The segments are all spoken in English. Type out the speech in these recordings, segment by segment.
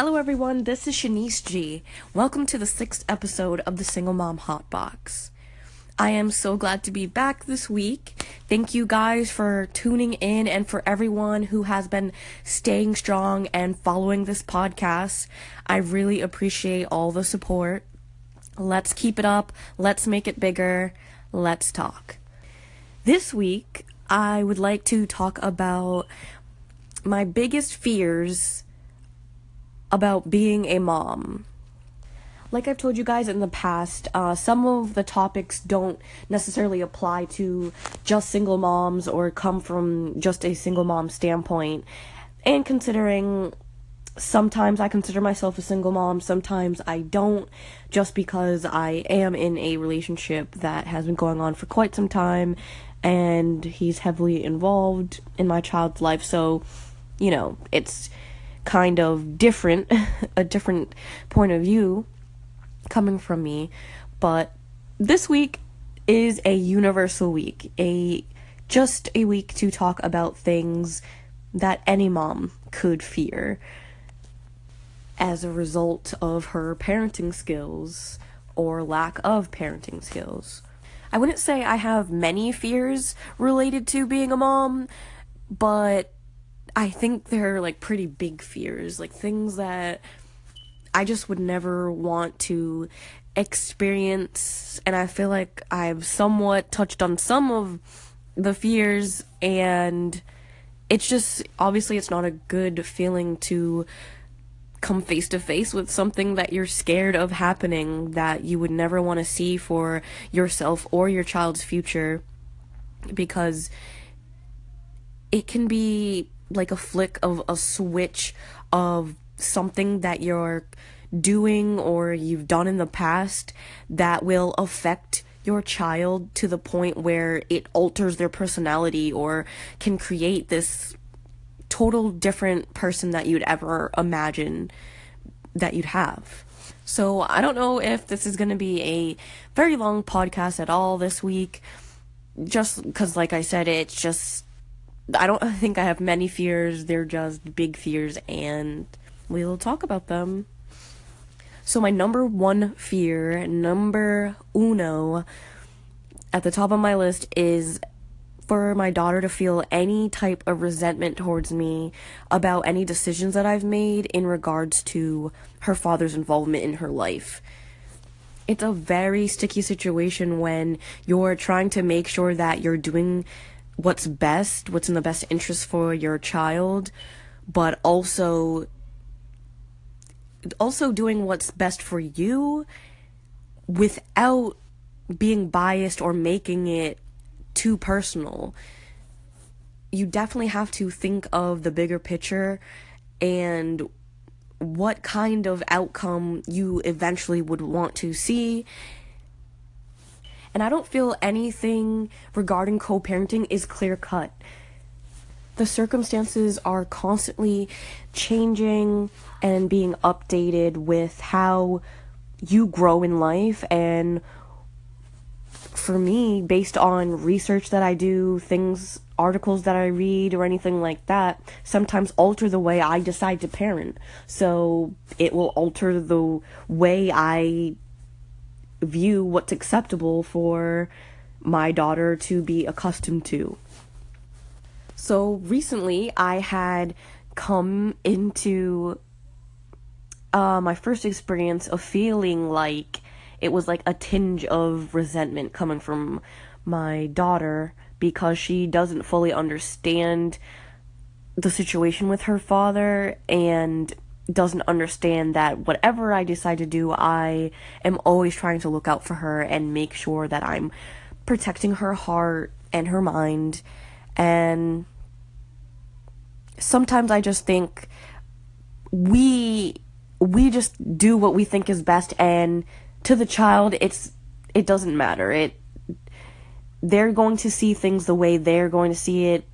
Hello, everyone. This is Shanice G. Welcome to the sixth episode of the Single Mom Hotbox. I am so glad to be back this week. Thank you guys for tuning in and for everyone who has been staying strong and following this podcast. I really appreciate all the support. Let's keep it up. Let's make it bigger. Let's talk. This week, I would like to talk about my biggest fears about being a mom. Like I've told you guys in the past, uh, some of the topics don't necessarily apply to just single moms or come from just a single mom standpoint. And considering sometimes I consider myself a single mom, sometimes I don't, just because I am in a relationship that has been going on for quite some time and he's heavily involved in my child's life. So, you know, it's kind of different, a different point of view coming from me. But this week is a universal week, a just a week to talk about things that any mom could fear as a result of her parenting skills or lack of parenting skills. I wouldn't say I have many fears related to being a mom, but I think they're like pretty big fears, like things that I just would never want to experience. And I feel like I've somewhat touched on some of the fears, and it's just obviously it's not a good feeling to come face to face with something that you're scared of happening that you would never want to see for yourself or your child's future because it can be like a flick of a switch of something that you're doing or you've done in the past that will affect your child to the point where it alters their personality or can create this total different person that you'd ever imagine that you'd have. So, I don't know if this is going to be a very long podcast at all this week just because like I said it's just I don't think I have many fears. They're just big fears, and we'll talk about them. So, my number one fear, number uno, at the top of my list is for my daughter to feel any type of resentment towards me about any decisions that I've made in regards to her father's involvement in her life. It's a very sticky situation when you're trying to make sure that you're doing what's best, what's in the best interest for your child, but also also doing what's best for you without being biased or making it too personal. You definitely have to think of the bigger picture and what kind of outcome you eventually would want to see and I don't feel anything regarding co parenting is clear cut. The circumstances are constantly changing and being updated with how you grow in life. And for me, based on research that I do, things, articles that I read, or anything like that, sometimes alter the way I decide to parent. So it will alter the way I view what's acceptable for my daughter to be accustomed to. So recently, I had come into uh, my first experience of feeling like it was like a tinge of resentment coming from my daughter because she doesn't fully understand the situation with her father and doesn't understand that whatever I decide to do, I am always trying to look out for her and make sure that I'm protecting her heart and her mind. And sometimes I just think we we just do what we think is best and to the child it's it doesn't matter. It they're going to see things the way they're going to see it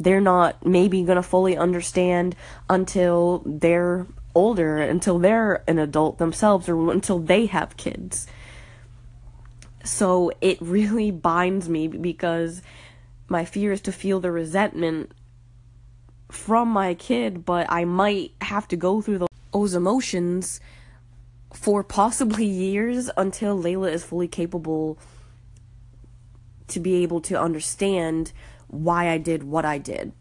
they're not maybe going to fully understand until they're older until they're an adult themselves or until they have kids. So it really binds me because my fear is to feel the resentment from my kid, but I might have to go through those emotions for possibly years until Layla is fully capable to be able to understand why I did what I did.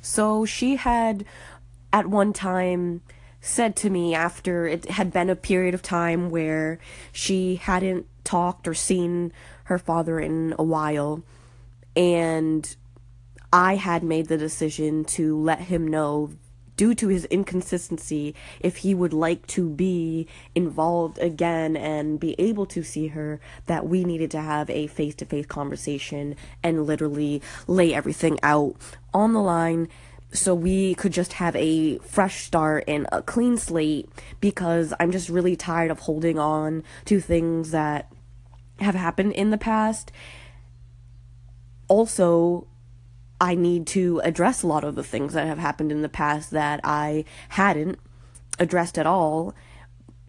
So she had at one time said to me after it had been a period of time where she hadn't talked or seen her father in a while and I had made the decision to let him know due to his inconsistency if he would like to be involved again and be able to see her that we needed to have a face-to-face conversation and literally lay everything out on the line so we could just have a fresh start and a clean slate because I'm just really tired of holding on to things that have happened in the past. Also, I need to address a lot of the things that have happened in the past that I hadn't addressed at all.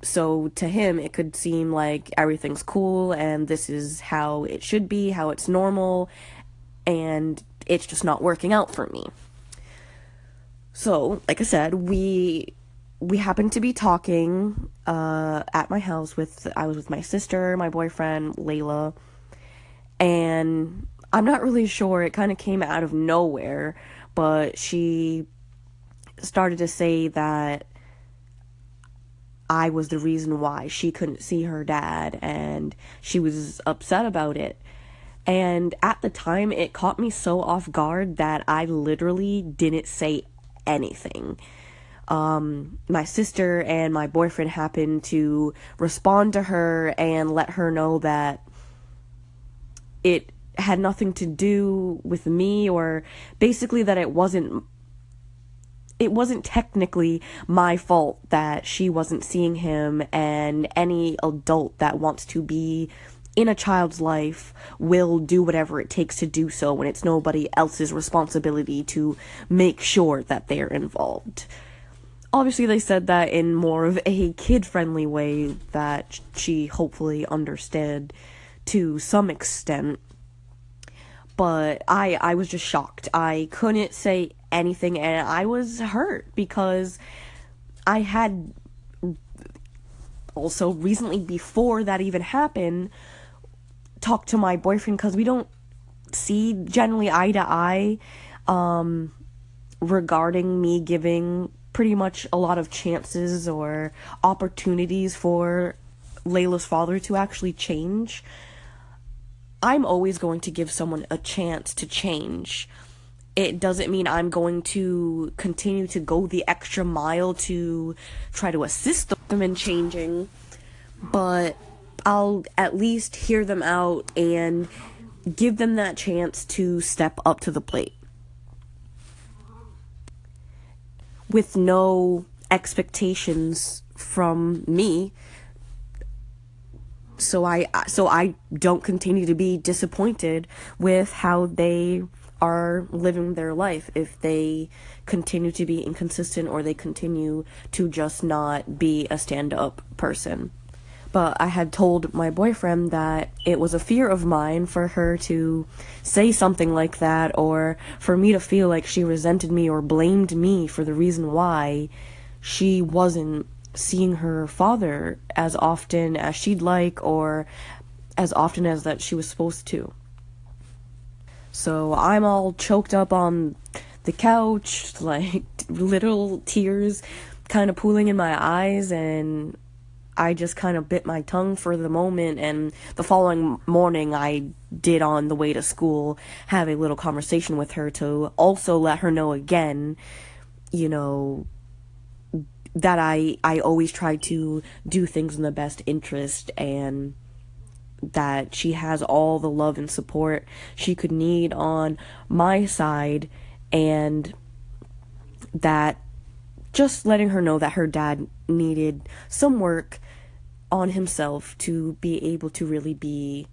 So to him, it could seem like everything's cool and this is how it should be, how it's normal, and it's just not working out for me. So, like I said, we we happened to be talking uh, at my house with I was with my sister, my boyfriend, Layla, and I'm not really sure. It kind of came out of nowhere, but she started to say that I was the reason why she couldn't see her dad, and she was upset about it. And at the time, it caught me so off guard that I literally didn't say anything. Um, my sister and my boyfriend happened to respond to her and let her know that it had nothing to do with me or basically that it wasn't it wasn't technically my fault that she wasn't seeing him and any adult that wants to be in a child's life will do whatever it takes to do so when it's nobody else's responsibility to make sure that they're involved. Obviously, they said that in more of a kid friendly way that she hopefully understood to some extent. But I, I was just shocked. I couldn't say anything, and I was hurt because I had also recently, before that even happened, talk to my boyfriend because we don't see generally eye to eye um, regarding me giving pretty much a lot of chances or opportunities for Layla's father to actually change. I'm always going to give someone a chance to change. It doesn't mean I'm going to continue to go the extra mile to try to assist them in changing, but I'll at least hear them out and give them that chance to step up to the plate. With no expectations from me. So I so I don't continue to be disappointed with how they are living their life. If they continue to be inconsistent or they continue to just not be a stand-up person but I had told my boyfriend that it was a fear of mine for her to say something like that or for me to feel like she resented me or blamed me for the reason why she wasn't seeing her father as often as she'd like or as often as that she was supposed to. So I'm all choked up on the couch, like little tears kind of pooling in my eyes and I just kind of bit my tongue for the moment, and the following morning, I did on the way to school have a little conversation with her to also let her know again, you know, that I I always try to do things in the best interest and that she has all the love and support she could need on my side and that just letting her know that her dad needed some work on himself to be able to really be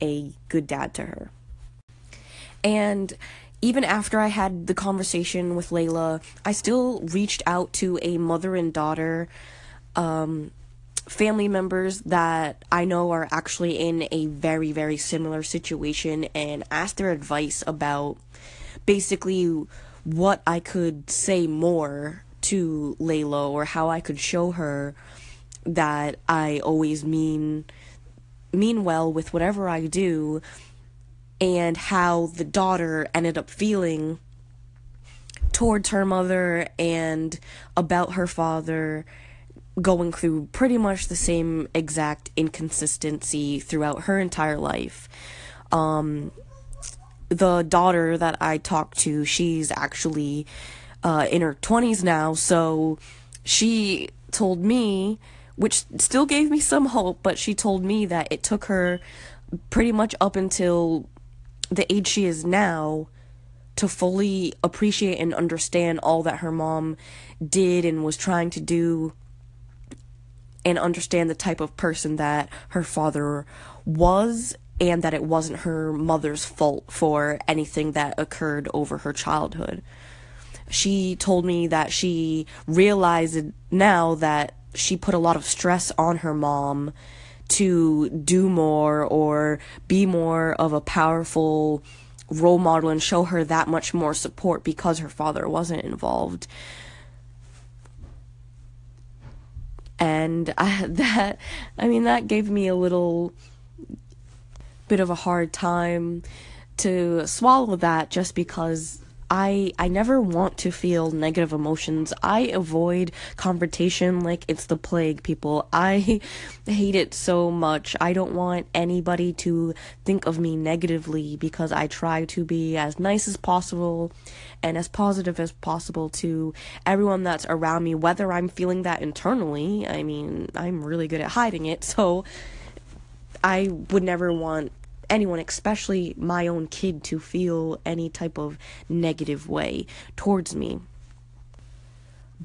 a good dad to her. And even after I had the conversation with Layla, I still reached out to a mother and daughter um, family members that I know are actually in a very, very similar situation and asked their advice about basically what I could say more to Layla or how I could show her that I always mean mean well with whatever I do and how the daughter ended up feeling towards her mother and about her father going through pretty much the same exact inconsistency throughout her entire life. Um, the daughter that I talked to, she's actually uh, in her 20s now, so she told me, which still gave me some hope, but she told me that it took her pretty much up until the age she is now to fully appreciate and understand all that her mom did and was trying to do and understand the type of person that her father was and that it wasn't her mother's fault for anything that occurred over her childhood. She told me that she realized now that she put a lot of stress on her mom to do more or be more of a powerful role model and show her that much more support because her father wasn't involved. And I, that, I mean, that gave me a little bit of a hard time to swallow that just because I I never want to feel negative emotions. I avoid confrontation like it's the plague, people. I hate it so much. I don't want anybody to think of me negatively because I try to be as nice as possible and as positive as possible to everyone that's around me whether I'm feeling that internally. I mean, I'm really good at hiding it. So I would never want anyone, especially my own kid, to feel any type of negative way towards me.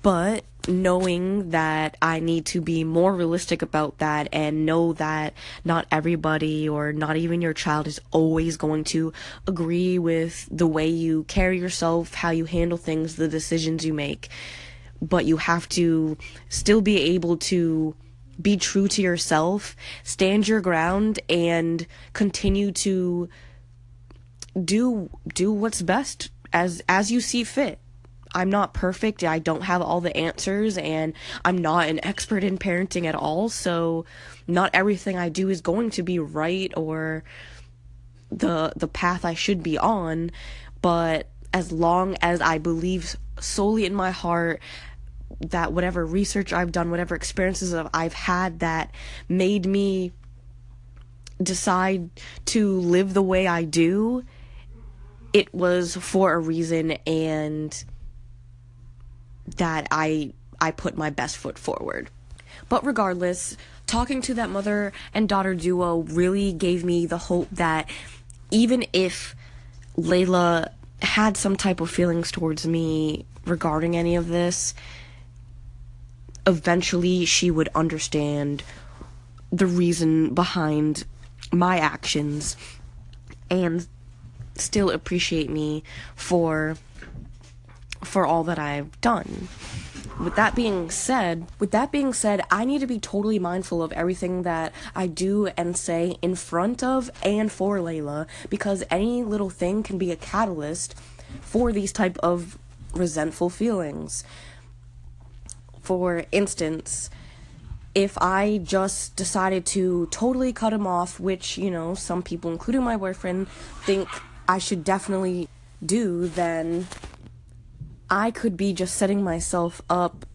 But knowing that I need to be more realistic about that and know that not everybody or not even your child is always going to agree with the way you carry yourself, how you handle things, the decisions you make. But you have to still be able to be true to yourself, stand your ground, and continue to do do what's best as as you see fit. I'm not perfect. I don't have all the answers and I'm not an expert in parenting at all, so not everything I do is going to be right or the the path I should be on, but as long as I believe solely in my heart that whatever research I've done, whatever experiences I've had that made me decide to live the way I do, it was for a reason and that I I put my best foot forward. But regardless, talking to that mother and daughter duo really gave me the hope that even if Layla had some type of feelings towards me regarding any of this, eventually she would understand the reason behind my actions and still appreciate me for for all that I've done. With that being said, with that being said, I need to be totally mindful of everything that I do and say in front of and for Layla because any little thing can be a catalyst for these type of resentful feelings. For instance, if I just decided to totally cut him off, which, you know, some people, including my boyfriend, think I should definitely do, then I could be just setting myself up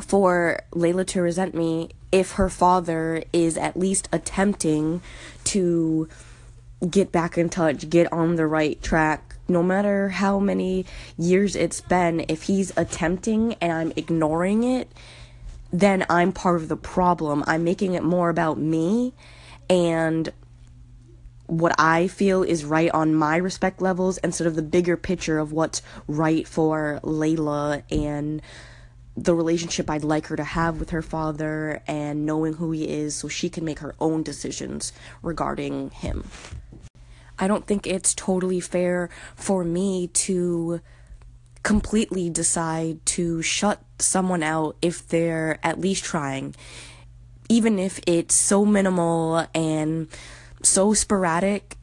for Layla to resent me if her father is at least attempting to get back in touch, get on the right track, no matter how many years it's been, if he's attempting and I'm ignoring it, then I'm part of the problem. I'm making it more about me and what I feel is right on my respect levels instead of the bigger picture of what's right for Layla and the relationship I'd like her to have with her father and knowing who he is so she can make her own decisions regarding him. I don't think it's totally fair for me to completely decide to shut someone out if they're at least trying. Even if it's so minimal and so sporadic,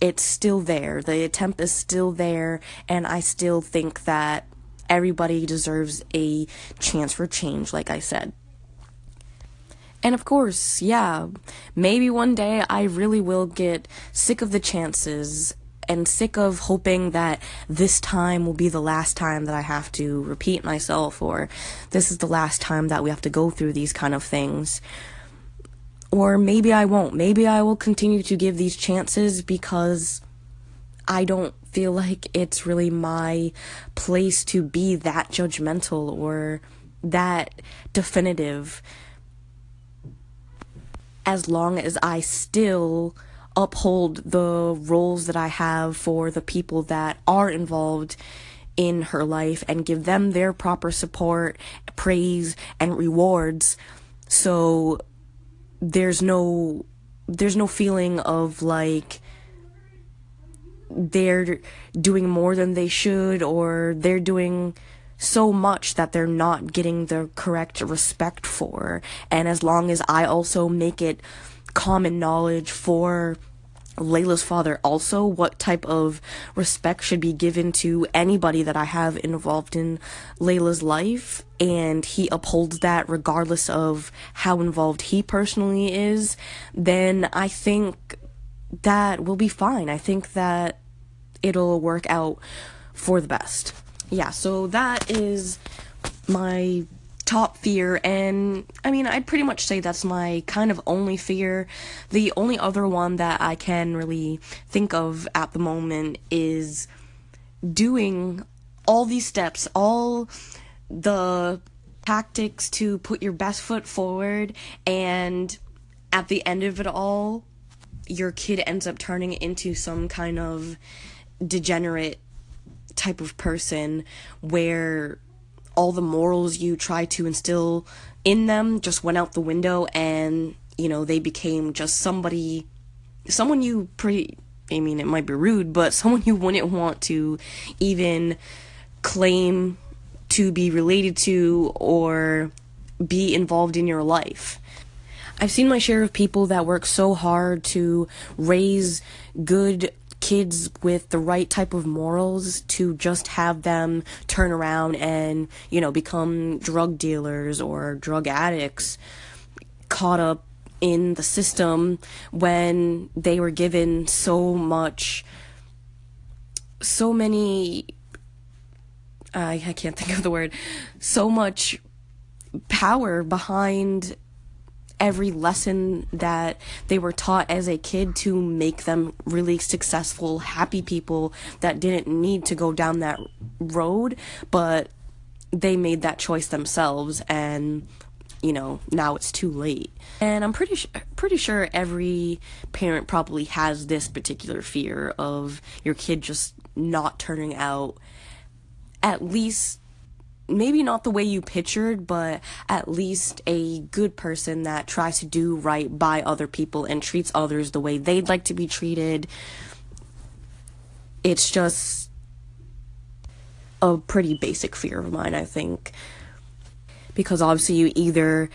it's still there. The attempt is still there, and I still think that everybody deserves a chance for change, like I said. And of course, yeah, maybe one day I really will get sick of the chances and sick of hoping that this time will be the last time that I have to repeat myself or this is the last time that we have to go through these kind of things. Or maybe I won't. Maybe I will continue to give these chances because I don't feel like it's really my place to be that judgmental or that definitive as long as I still uphold the roles that I have for the people that are involved in her life and give them their proper support, praise, and rewards. So there's no there's no feeling of like they're doing more than they should or they're doing so much that they're not getting the correct respect for. And as long as I also make it common knowledge for Layla's father also what type of respect should be given to anybody that I have involved in Layla's life and he upholds that regardless of how involved he personally is, then I think that will be fine. I think that it'll work out for the best yeah, so that is my top fear and I mean I'd pretty much say that's my kind of only fear. The only other one that I can really think of at the moment is doing all these steps, all the tactics to put your best foot forward and at the end of it all your kid ends up turning into some kind of degenerate type of person where all the morals you try to instill in them just went out the window and you know they became just somebody someone you pretty I mean it might be rude but someone you wouldn't want to even claim to be related to or be involved in your life. I've seen my share of people that work so hard to raise good kids with the right type of morals to just have them turn around and, you know, become drug dealers or drug addicts caught up in the system when they were given so much so many I, I can't think of the word so much power behind every lesson that they were taught as a kid to make them really successful, happy people that didn't need to go down that road, but they made that choice themselves and you know now it's too late. And i'm pretty sure pretty sure every parent probably has this particular fear of your kid just not turning out at least maybe not the way you pictured, but at least a good person that tries to do right by other people and treats others the way they'd like to be treated. It's just a pretty basic fear of mine, I think. Because obviously, you either,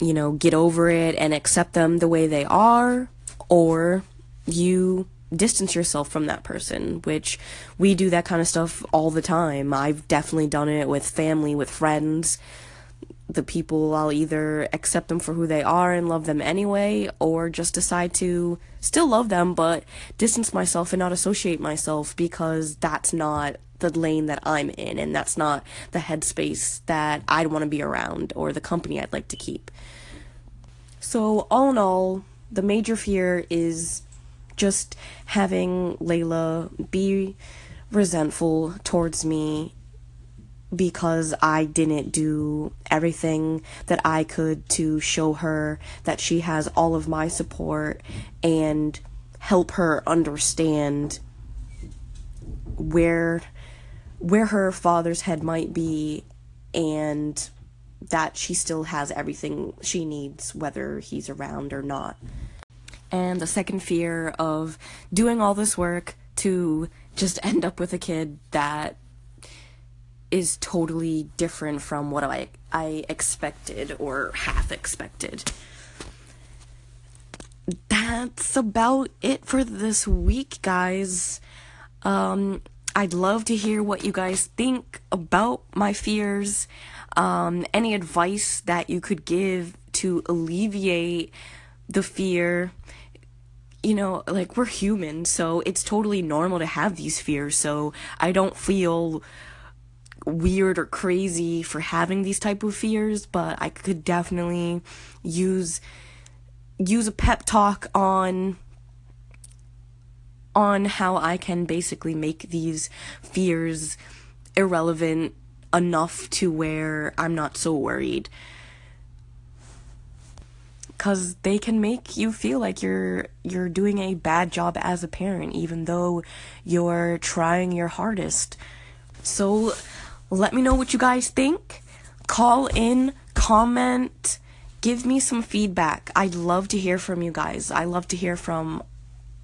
you know, get over it and accept them the way they are, or you distance yourself from that person, which we do that kind of stuff all the time. I've definitely done it with family, with friends. The people, I'll either accept them for who they are and love them anyway, or just decide to still love them but distance myself and not associate myself because that's not the lane that I'm in and that's not the headspace that I'd want to be around or the company I'd like to keep. So, all in all, the major fear is just having Layla be resentful towards me because I didn't do everything that I could to show her that she has all of my support and help her understand where where her father's head might be and that she still has everything she needs whether he's around or not and the second fear of doing all this work to just end up with a kid that is totally different from what I I expected or half expected. That's about it for this week, guys. Um I'd love to hear what you guys think about my fears. Um, any advice that you could give to alleviate the fear. You know, like we're human, so it's totally normal to have these fears. So I don't feel weird or crazy for having these type of fears, but I could definitely use use a pep talk on on how I can basically make these fears irrelevant enough to where I'm not so worried. Cuz they can make you feel like you're you're doing a bad job as a parent even though you're trying your hardest. So let me know what you guys think. Call in, comment, give me some feedback. I'd love to hear from you guys. I love to hear from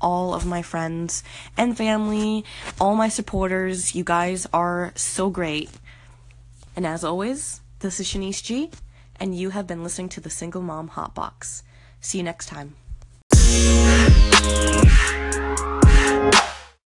all of my friends and family, all my supporters. You guys are so great. And as always, this is Shanice G, and you have been listening to the Single Mom Hotbox. See you next time.